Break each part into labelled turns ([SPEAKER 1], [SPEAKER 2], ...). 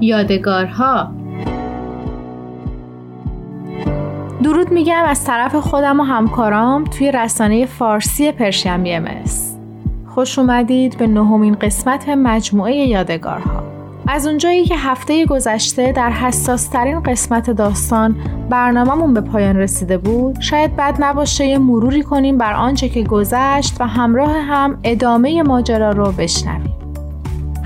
[SPEAKER 1] یادگارها. درود میگم از طرف خودم و همکارام توی رسانه فارسی پرشیم بی خوش اومدید به نهمین قسمت مجموعه یادگارها. از اونجایی که هفته گذشته در حساس ترین قسمت داستان برنامهمون به پایان رسیده بود شاید بد نباشه یه مروری کنیم بر آنچه که گذشت و همراه هم ادامه ماجرا رو بشنویم.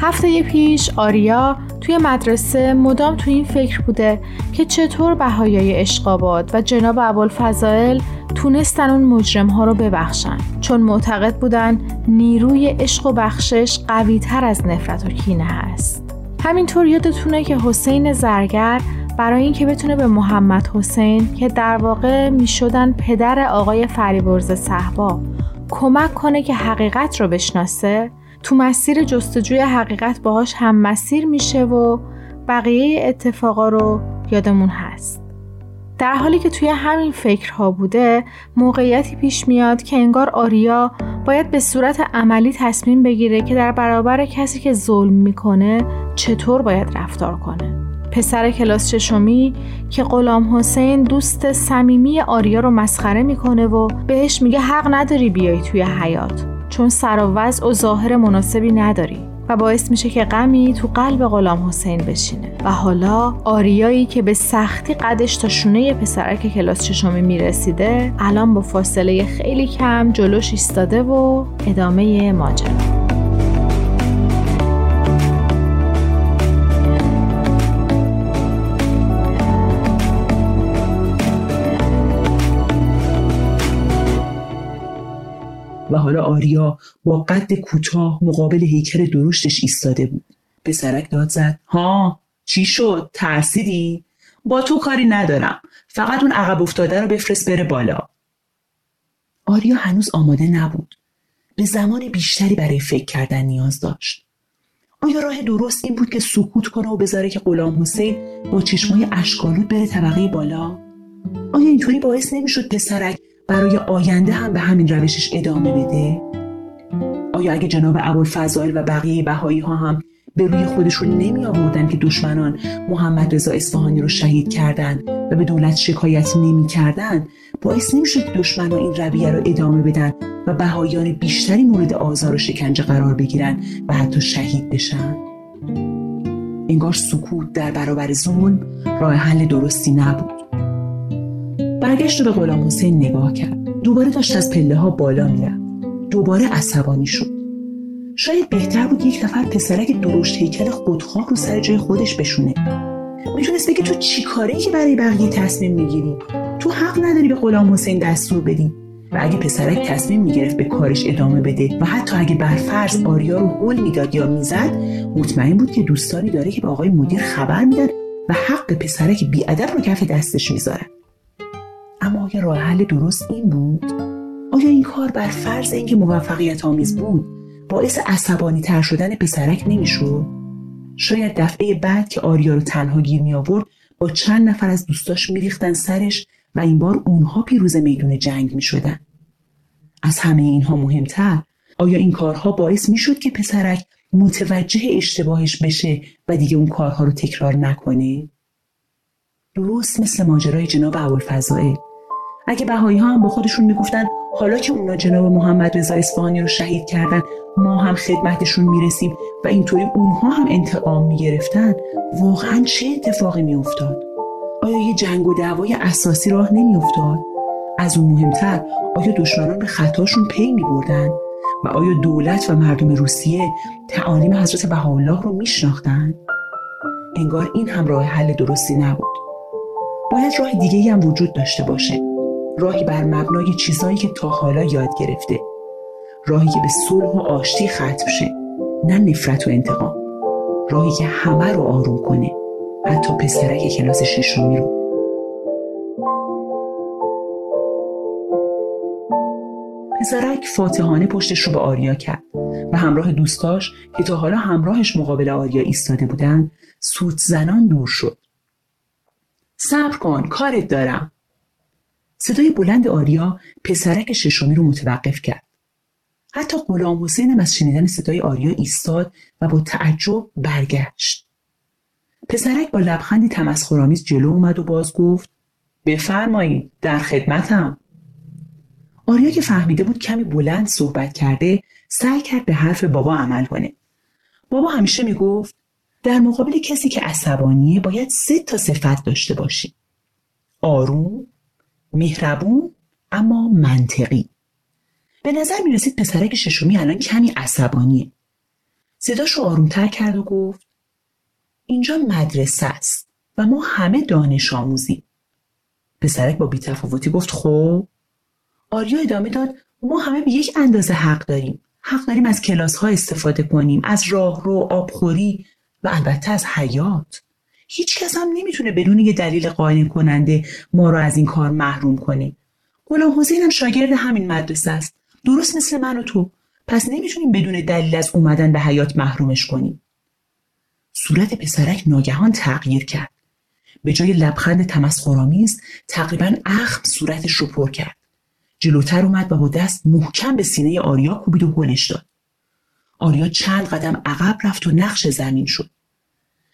[SPEAKER 1] هفته پیش آریا توی مدرسه مدام توی این فکر بوده که چطور بهایای اشقاباد و جناب ابوالفضائل تونستن اون مجرم ها رو ببخشن. چون معتقد بودن نیروی عشق و بخشش قوی تر از نفرت و کینه هست همینطور یادتونه که حسین زرگر برای اینکه بتونه به محمد حسین که در واقع می‌شدن پدر آقای فریبرز صحبا کمک کنه که حقیقت رو بشناسه تو مسیر جستجوی حقیقت باهاش هم مسیر میشه و بقیه اتفاقا رو یادمون هست. در حالی که توی همین فکرها بوده موقعیتی پیش میاد که انگار آریا باید به صورت عملی تصمیم بگیره که در برابر کسی که ظلم می‌کنه چطور باید رفتار کنه. پسر کلاس ششمی که غلام حسین دوست صمیمی آریا رو مسخره می‌کنه و بهش میگه حق نداری بیای توی حیات چون سر و وضع و ظاهر مناسبی نداری و باعث میشه که غمی تو قلب غلام حسین بشینه. و حالا آریایی که به سختی قدش تا شونه پسرک کلاس ششمی می‌رسیده الان با فاصله خیلی کم جلوش ایستاده و ادامه ماجرا.
[SPEAKER 2] و حالا آریا با قد کوتاه مقابل هیکل درشتش ایستاده بود. به سرک داد زد. ها چی شد؟ ترسیدی؟ با تو کاری ندارم. فقط اون عقب افتاده رو بفرست بره بالا. آریا هنوز آماده نبود. به زمان بیشتری برای فکر کردن نیاز داشت. آیا راه درست این بود که سکوت کنه و بذاره که غلام حسین با چشمای اشکالود بره طبقه بالا؟ آیا اینطوری باعث نمی‌شد پسرک برای آینده هم به همین روشش ادامه بده؟ آیا اگه جناب ابوالفضائل و بقیه بهایی ها هم به روی خودشون نمی آوردن که دشمنان محمد رضا اصفهانی رو شهید کردند و به دولت شکایت نمی کردن باعث نمی شد دشمنان این رویه رو ادامه بدن و بهاییان بیشتری مورد آزار و شکنجه قرار بگیرن و حتی شهید بشن؟ انگار سکوت در برابر ظلم راه حل درستی نبود. برگشت و به غلام حسین نگاه کرد. دوباره داشت از پله ها بالا می‌رفت. دوباره عصبانی شد. شاید بهتر بود یک نفر پسرک درشت هیکل خودخواه رو سر جای خودش بشونه. می‌تونست بگه تو چی کاری که برای بقیه تصمیم می‌گیری؟ تو حق نداری به غلام حسین دستور بدی. و اگه پسرک تصمیم می‌گرفت به کارش ادامه بده و حتی اگه برفرض آریا رو هول می‌داد یا می‌زد مطمئن بود که دوستانی داره که به آقای مدیر خبر میدن و حق پسرک بیادب رو کف دستش می‌ذارن آیا راه حل درست این بود آیا این کار بر فرض اینکه موفقیت آمیز بود باعث عصبانی تر شدن پسرک نمی‌شد شاید دفعه بعد که آریا رو تنها گیر می آورد با چند نفر از دوستاش میریختن سرش و این بار اونها پیروز میدون جنگ می شدن. از همه اینها مهمتر آیا این کارها باعث می شد که پسرک متوجه اشتباهش بشه و دیگه اون کارها رو تکرار نکنه؟ درست مثل ماجرای جناب ابوالفضائل اگه بهایی ها هم با خودشون می‌گفتن حالا که اونا جناب محمد رضا اصفهانی رو شهید کردن ما هم خدمتشون می‌رسیم و اینطوری اونها هم انتقام می‌گرفتن واقعا چه اتفاقی میافتاد؟ آیا یه جنگ و دعوای اساسی راه نمیافتاد؟ از اون مهمتر آیا دشمنان به خطاشون پی میبردن؟ و آیا دولت و مردم روسیه تعالیم حضرت بهاءالله رو میشناختند انگار این هم راه حل درستی نبود. باید راه دیگه هم وجود داشته باشه. راهی بر مبنای چیزایی که تا حالا یاد گرفته. راهی که به صلح و آشتی ختم شه نه نفرت و انتقام. راهی که همه رو آروم کنه حتی پسرک کلاس ششمی رو. پسرک فاتحانه پشتش رو به آریا کرد و همراه دوستاش که تا حالا همراهش مقابل آریا ایستاده بودن سوت زنان دور شد. صبر کن کارت دارم. صدای بلند آریا پسرک ششمی رو متوقف کرد. حتی غلام حسین از شنیدن صدای آریا ایستاد و با تعجب برگشت. پسرک با لبخندی تمسخرآمیز جلو اومد و باز گفت بفرمایید در خدمتم آریا که فهمیده بود کمی بلند صحبت کرده سعی کرد به حرف بابا عمل کنه بابا همیشه می‌گفت در مقابل کسی که عصبانیه باید سه تا صفت داشته باشی آروم مهربون اما منطقی. به نظر می رسید پسرک ششمی الان کمی عصبانیه. صداش رو آرومتر کرد و گفت اینجا مدرسه است و ما همه دانش آموزی پسرک با بیتفاوتی گفت خب. آریا ادامه داد ما همه به یک اندازه حق داریم. حق داریم از کلاس ها استفاده کنیم از راه رو آبخوری و البته از حیات. هیچ کس هم نمی‌تونه بدون یه دلیل قانع کننده ما رو از این کار محروم کنه. غلام حسین هم شاگرد همین مدرسه است. درست مثل من و تو. پس نمی‌تونیم بدون دلیل از اومدن به حیات محرومش کنیم. صورت پسرک ناگهان تغییر کرد. به جای لبخند تمسخرآمیز تقریبا اخم صورتش رو پر کرد. جلوتر اومد و با دست محکم به سینه آریا کوبید و گلش داد. آریا چند قدم عقب رفت و نقش زمین شد.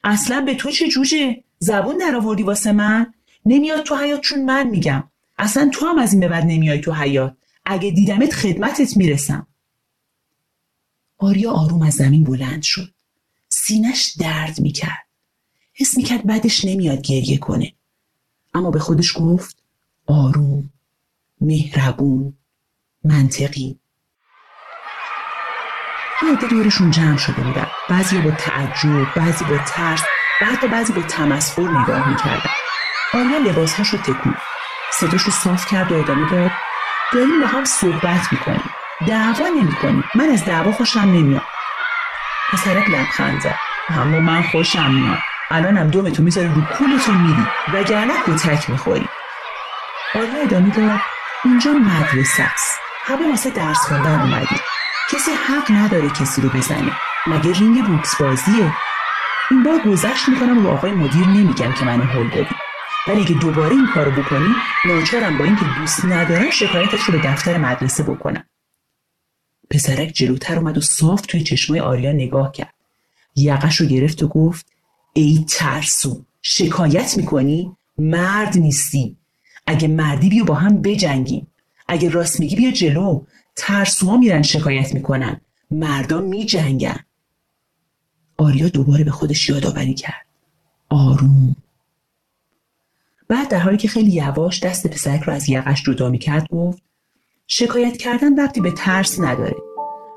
[SPEAKER 2] اصلا به تو چه جوجه زبون در آوردی واسه من؟ نمیاد تو حیات چون من میگم. اصلا تو هم از این به بعد نمیای تو حیات اگه دیدمت خدمتت می‌رسم. آریا آروم از زمین بلند شد. سینش درد می‌کرد. حس می‌کرد بعدش نمیاد گریه کنه. اما به خودش گفت آروم مهربون منطقی. عده دورشون جمع شده بودن. بعضی با تعجب بعضی با ترس و حتی بعضی با تمسخر نگاه می‌کردن. آریا لباسهاش رو تکون صداش رو صاف کرد و ادامه داد. داریم با هم صحبت می‌کنیم. دعوا نمی‌کنیم. من از دعوا خوشم نمیاد. پسرک لبخند زد. اما من خوشم میاد. الانم دومتو می‌ذاری رو کولتو میری. وگرنه کتک می‌خوری. آریا ادامه داد. اینجا مدرسه است. همه واسه درس خوندن اومدی کسی حق نداره کسی رو بزنه. مگه رینگ بوکس بازیه؟ این بار گذشت می‌کنم و آقای مدیر نمیگم که منو هل دادی. ولی اگه دوباره این کارو بکنی ناچارم با اینکه دوست ندارم شکایتش رو به دفتر مدرسه بکنم. پسرک جلوتر اومد و صاف توی چشمای آریا نگاه کرد. یقش رو گرفت و گفت ای ترسو شکایت می‌کنی؟ مرد نیستی. اگه مردی بیا با هم بجنگیم. اگه راست میگی بیا جلو. ترسوها میرن شکایت می‌کنن. مردا میجنگن. آریا دوباره به خودش یادآوری کرد. آروم. بعد در حالی که خیلی یواش دست پسرک رو از یقش جدا می‌کرد گفت شکایت کردن وقتی به ترس نداره.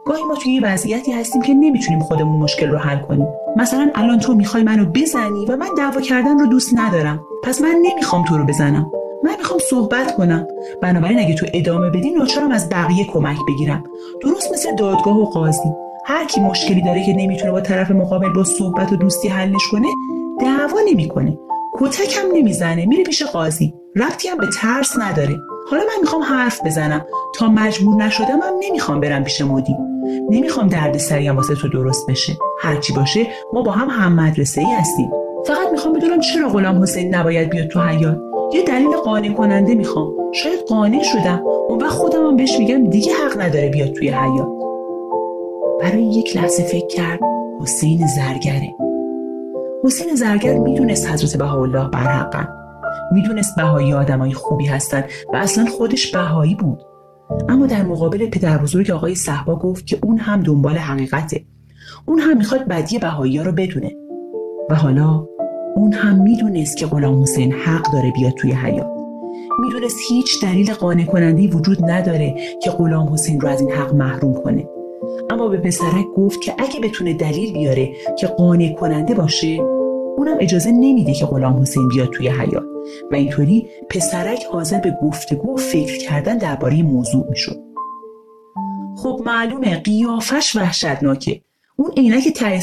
[SPEAKER 2] گاهی ما توی یه وضعیتی هستیم که نمی‌تونیم خودمون مشکل رو حل کنیم. مثلا الان تو می‌خوای منو بزنی و من دعوا کردن رو دوست ندارم. پس من نمی‌خوام تو رو بزنم. من می‌خوام صحبت کنم. بنابراین اگه تو ادامه بدی ناچارم از بقیه کمک بگیرم. درست مثل دادگاه و قاضی. هر کی مشکلی داره که نمی‌تونه با طرف مقابل با صحبت و دوستی حلش کنه دعوا نمی‌کنه. کتک هم نمی‌زنه میره پیش قاضی. ربطی هم به ترس نداره. حالا من می‌خوام حرف بزنم. تا مجبور نشدم هم نمی‌خوام برم پیش مدیر. نمی‌خوام درد سریم واسه تو درست بشه. هرچی باشه ما با هم هم مدرسه ای هستیم. فقط می‌خوام بدونم چرا غلام حسین نباید بیاد تو حیات یه دلیل قانع کننده می‌خوام. شاید قانع شدم. اون وقت خودم هم بهش میگم دیگه حق نداره بیاد توی حیات برای یک لحظه فکر کرد حسین زرگره. حسین زرگر می‌دونست حضرت بهاءالله برحقن. می‌دونست بهایی آدمای خوبی هستن و اصلا خودش بهایی بود. اما در مقابل پدر بزرگ آقای صحبا گفت که اون هم دنبال حقیقته. اون هم می‌خواد بدی بهایی ها رو بدونه. و حالا اون هم می‌دونست که غلام حسین حق داره بیاد توی حیات می‌دونست هیچ دلیل قانع کننده وجود نداره که غلام حسین رو از این حق محروم کنه. اما به پسرک گفت که اگه بتونه دلیل بیاره که قانع کننده باشه اونم اجازه نمیده که غلام حسین بیاد توی حیات و اینطوری پسرک حاضر به گفتگو و فکر کردن درباره موضوع می‌شد. خب معلومه قیافش وحشتناکه. اون عینک ته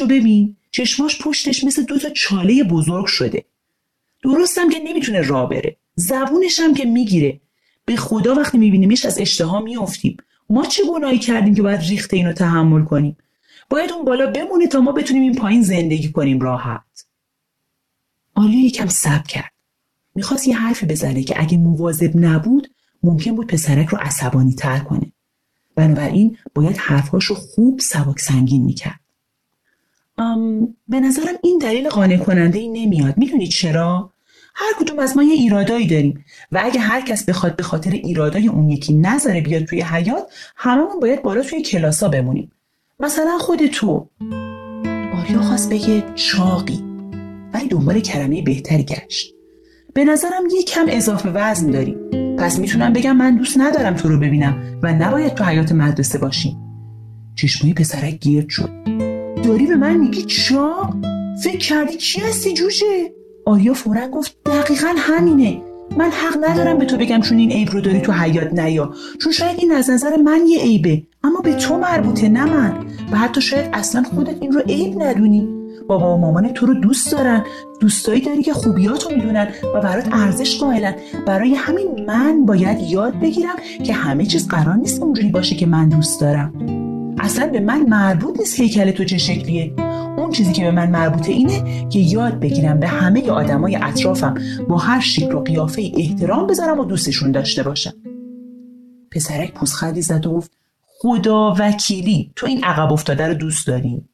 [SPEAKER 2] رو ببین. چشماش پشتش مثل دو تا چاله بزرگ شده. درستم که نمی‌تونه راه بره. زبونش هم که می‌گیره. به خدا وقتی میبینیمش از اشتها میافتیم. ما چه گناهی کردیم که باید ریخته اینو تحمل کنیم؟ باید اون بالا بمونه تا ما بتونیم این پایین زندگی کنیم راحت. آلیا یکم سب کرد. می‌خواست یه حرفی بزنه که اگه مواظب نبود ممکن بود پسرک رو عصبانی تر کنه. بنابراین باید حرفهاش رو خوب سبک سنگین می‌کرد. به نظرم این دلیل قانع کننده ای نمیاد. می‌دونی چرا؟ هر کدوم از ما یه ایرادایی داریم و اگه هر کس بخواد به خاطر ایرادای اون یکی نذاره بیاد توی حیات هممون باید بالا توی کلاسا بمونیم. مثلا خود تو. آریا خواست بگه چاقی ولی دنبال کرمه بهتری گشت. به نظرم یه کم اضافه وزن داری پس می‌تونم بگم من دوست ندارم تو رو ببینم و نباید تو حیات مدرسه باشیم. چشمای پسرک گرد شد. داری به من میگی چاق فکر کردی چی هستی جوشه آریا فورا گفت دقیقا همینه. من حق ندارم به تو بگم چون این عیب رو داری تو حیات نیا. چون شاید این از نظر من یه عیبه. اما به تو مربوطه نه من. و حتی شاید اصلا خودت این رو عیب ندونی. بابا و مامان تو رو دوست دارن. دوستایی داری که خوبیاتو می‌دونن و برات ارزش قائلن. برای همین من باید یاد بگیرم که همه چیز قرار نیست اونجوری باشه که من دوست دارم. اصلا به من مربوط نیست هیکل تو چه شکلیه. اون چیزی که به من مربوطه اینه که یاد بگیرم به همه آدمای اطرافم با هر شکل و قیافه احترام بذارم و دوستشون داشته باشم. پسرک پوزخندی زد و گفت خدا وکیلی تو این عقب افتاده رو دوست داری؟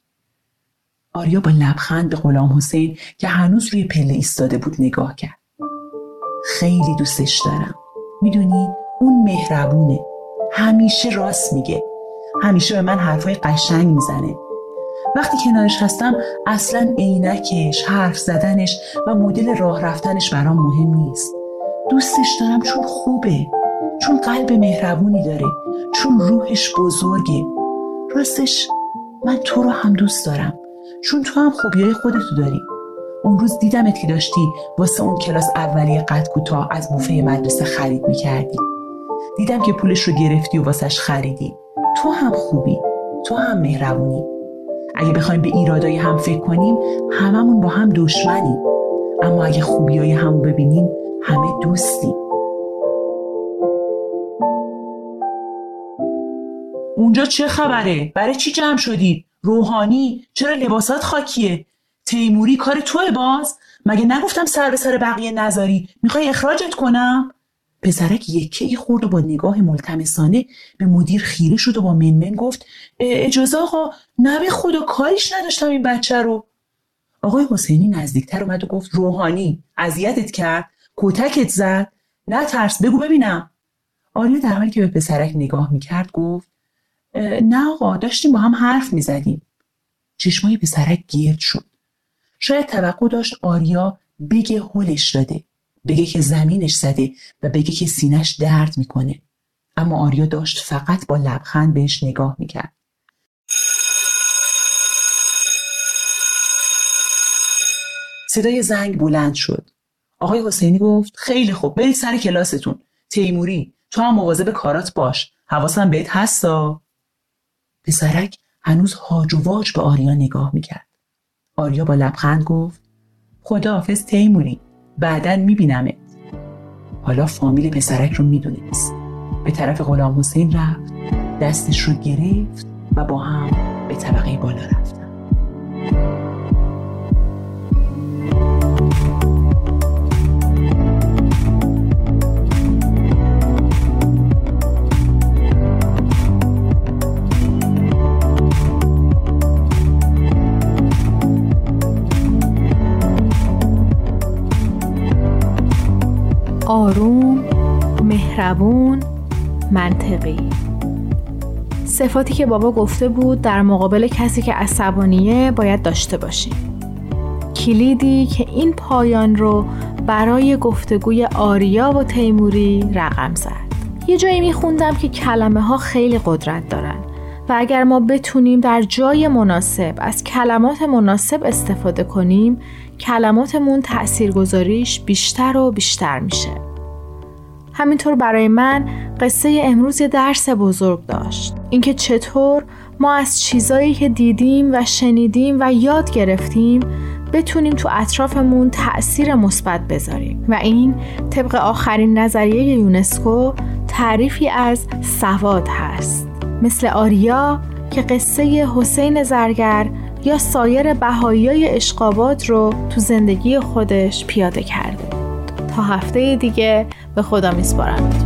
[SPEAKER 2] آریا با لبخند به غلام حسین که هنوز روی پله ایستاده بود نگاه کرد. خیلی دوستش دارم. می‌دونی اون مهربونه. همیشه راست میگه. همیشه به من حرفای قشنگ می‌زنه. وقتی کنارش هستم اصلا عینکش حرف زدنش و مدل راه رفتنش برام مهم نیست. دوستش دارم چون خوبه چون قلب مهربونی داره چون روحش بزرگه. راستش من تو رو هم دوست دارم. چون تو هم خوبیای خودتو داری. اون روز دیدمت که داشتی واسه اون کلاس اولیه قد کوتاه از بوفه مدرسه خرید می‌کردی. دیدم که پولش رو گرفتی و واسش خریدی. تو هم خوبی. تو هم مهربونی. اگه بخوایم به ایرادای هم فکر کنیم هممون با هم دشمنیم اما اگه خوبیای همو ببینیم همه دوستیم اونجا چه خبره؟ برای چی جمع شدید؟ روحانی؟ چرا لباسات خاکیه؟ تیموری کار توه باز؟ مگه نگفتم سر به سر بقیه نذاری؟ می‌خوای اخراجت کنم؟ پسرک یکی خورد و با نگاه ملتمسانه به مدیر خیره شد و با منمن گفت اجازه آقا نه به خدا کاریش نداشتم این بچه رو. آقای حسینی نزدیکتر اومد و گفت روحانی اذیتت کرد کتکت زد نه ترس بگو ببینم. آریا در حالی که به پسرک نگاه می‌کرد گفت نه آقا داشتیم با هم حرف می‌زدیم. چشمای پسرک گرد شد. شاید توقع داشت آریا بگه هلش داده. بگه که زمینش زده و بگه که سینش درد می‌کنه. اما آریا داشت فقط با لبخند بهش نگاه می‌کرد. صدای زنگ بلند شد. آقای حسینی گفت خیلی خوب برید سر کلاستون. تیموری تو هم مواظب کارات باش. حواسم بهت هستا. پسرک هنوز هاج و واج به آریا نگاه می‌کرد. آریا با لبخند گفت خداحافظ تیموری. بعدا میبینمت. حالا فامیل پسرک رو می‌دونست. به طرف غلام حسین رفت دستش رو گرفت و با هم به طبقه بالا رفتن.
[SPEAKER 1] آروم مهربون منطقی. صفاتی که بابا گفته بود در مقابل کسی که عصبانیه باید داشته باشیم. کلیدی که این پایان رو برای گفتگوی آریا و تیموری رقم زد. یه جایی میخوندم که کلمه ها خیلی قدرت دارن. و اگر ما بتونیم در جای مناسب از کلمات مناسب استفاده کنیم کلماتمون تاثیرگذاریش بیشتر و بیشتر میشه. همینطور برای من قصه امروز یه درس بزرگ داشت. اینکه چطور ما از چیزایی که دیدیم و شنیدیم و یاد گرفتیم بتونیم تو اطرافمون تأثیر مثبت بذاریم. و این طبق آخرین نظریه یونسکو تعریفی از سواد هست. مثل آریا که قصه حسین زرگر یا سایر بهایی اشقابات رو تو زندگی خودش پیاده کرده تا هفته دیگه به خدا میسپارم.